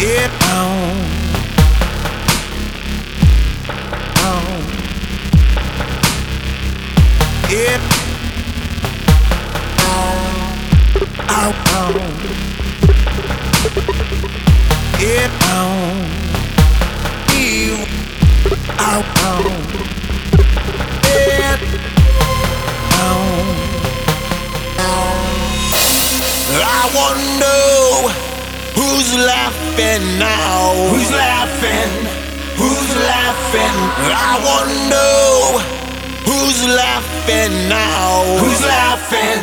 Yeah, ow. Ow. Yeah. Ow, ow. Yeah, ow. Ew. Ow, ow. Yeah. Ow. I wanna know who's laughing now. Who's laughing? Who's laughing? I wanna know who's laughing now. Who's laughing?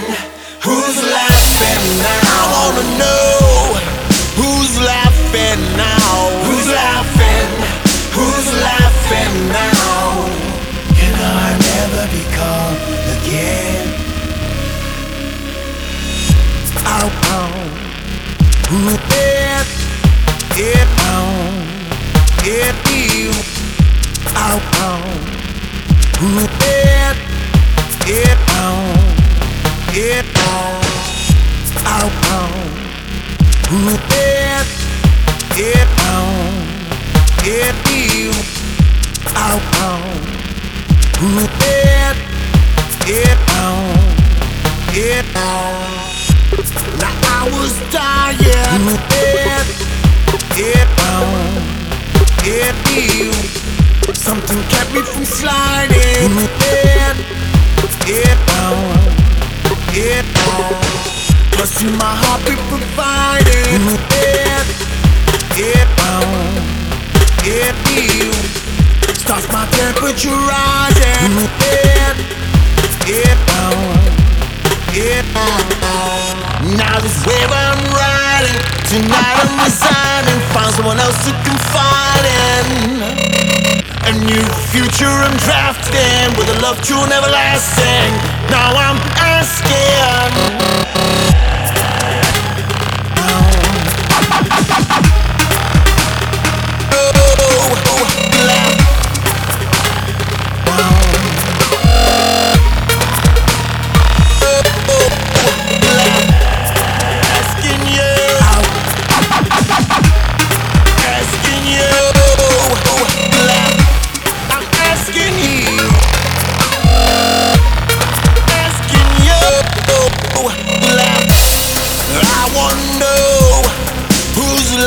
Who's laughing now? I wanna know who's laughing now. Who's laughing? Who's laughing now? Can I never be calm again? Ow, ow. Who bad? Yeah, ow. Yeah, you. Ow, ow. Who bad? Yeah, ow. Yeah, ow. Ow, ow. Who ow. Yeah, you. Ow, ow. Who bad? Yeah, ow. Yeah, ow. Now I was dying. Something kept me from sliding. Yeah. Yeah, ow. Plus you my heartbeat providing. Who bad? Yeah. Yeah, you. Starts my temperature rising. Yeah. Yeah, ow. Now this is where I'm riding. Tonight I'm resigning. Find someone else to confide in. A new future I'm drafting with a love true and everlasting. Now I'm asking.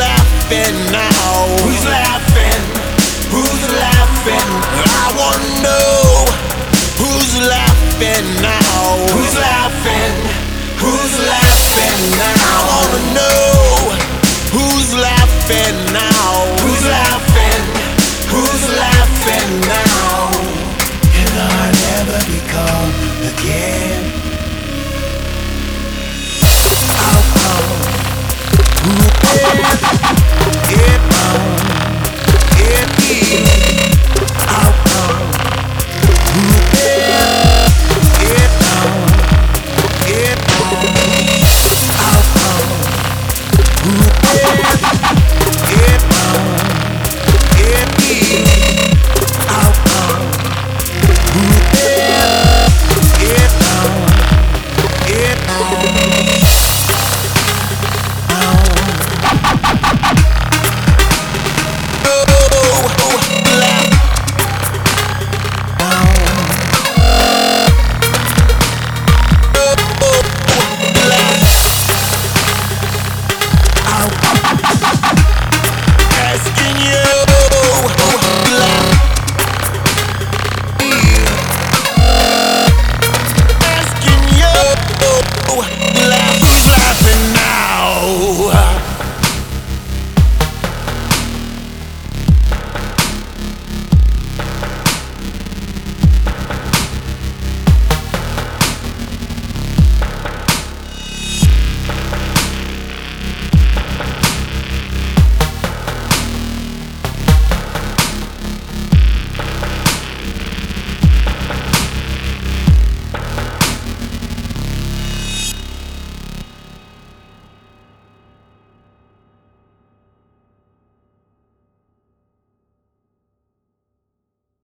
Laughing now. Who's laughing? Who's laughing? I wanna know who's laughing now. Who's laughing? Who's laughing now? I wanna know who's laughing now. Who's laughing? Who's laughing Get on, get on.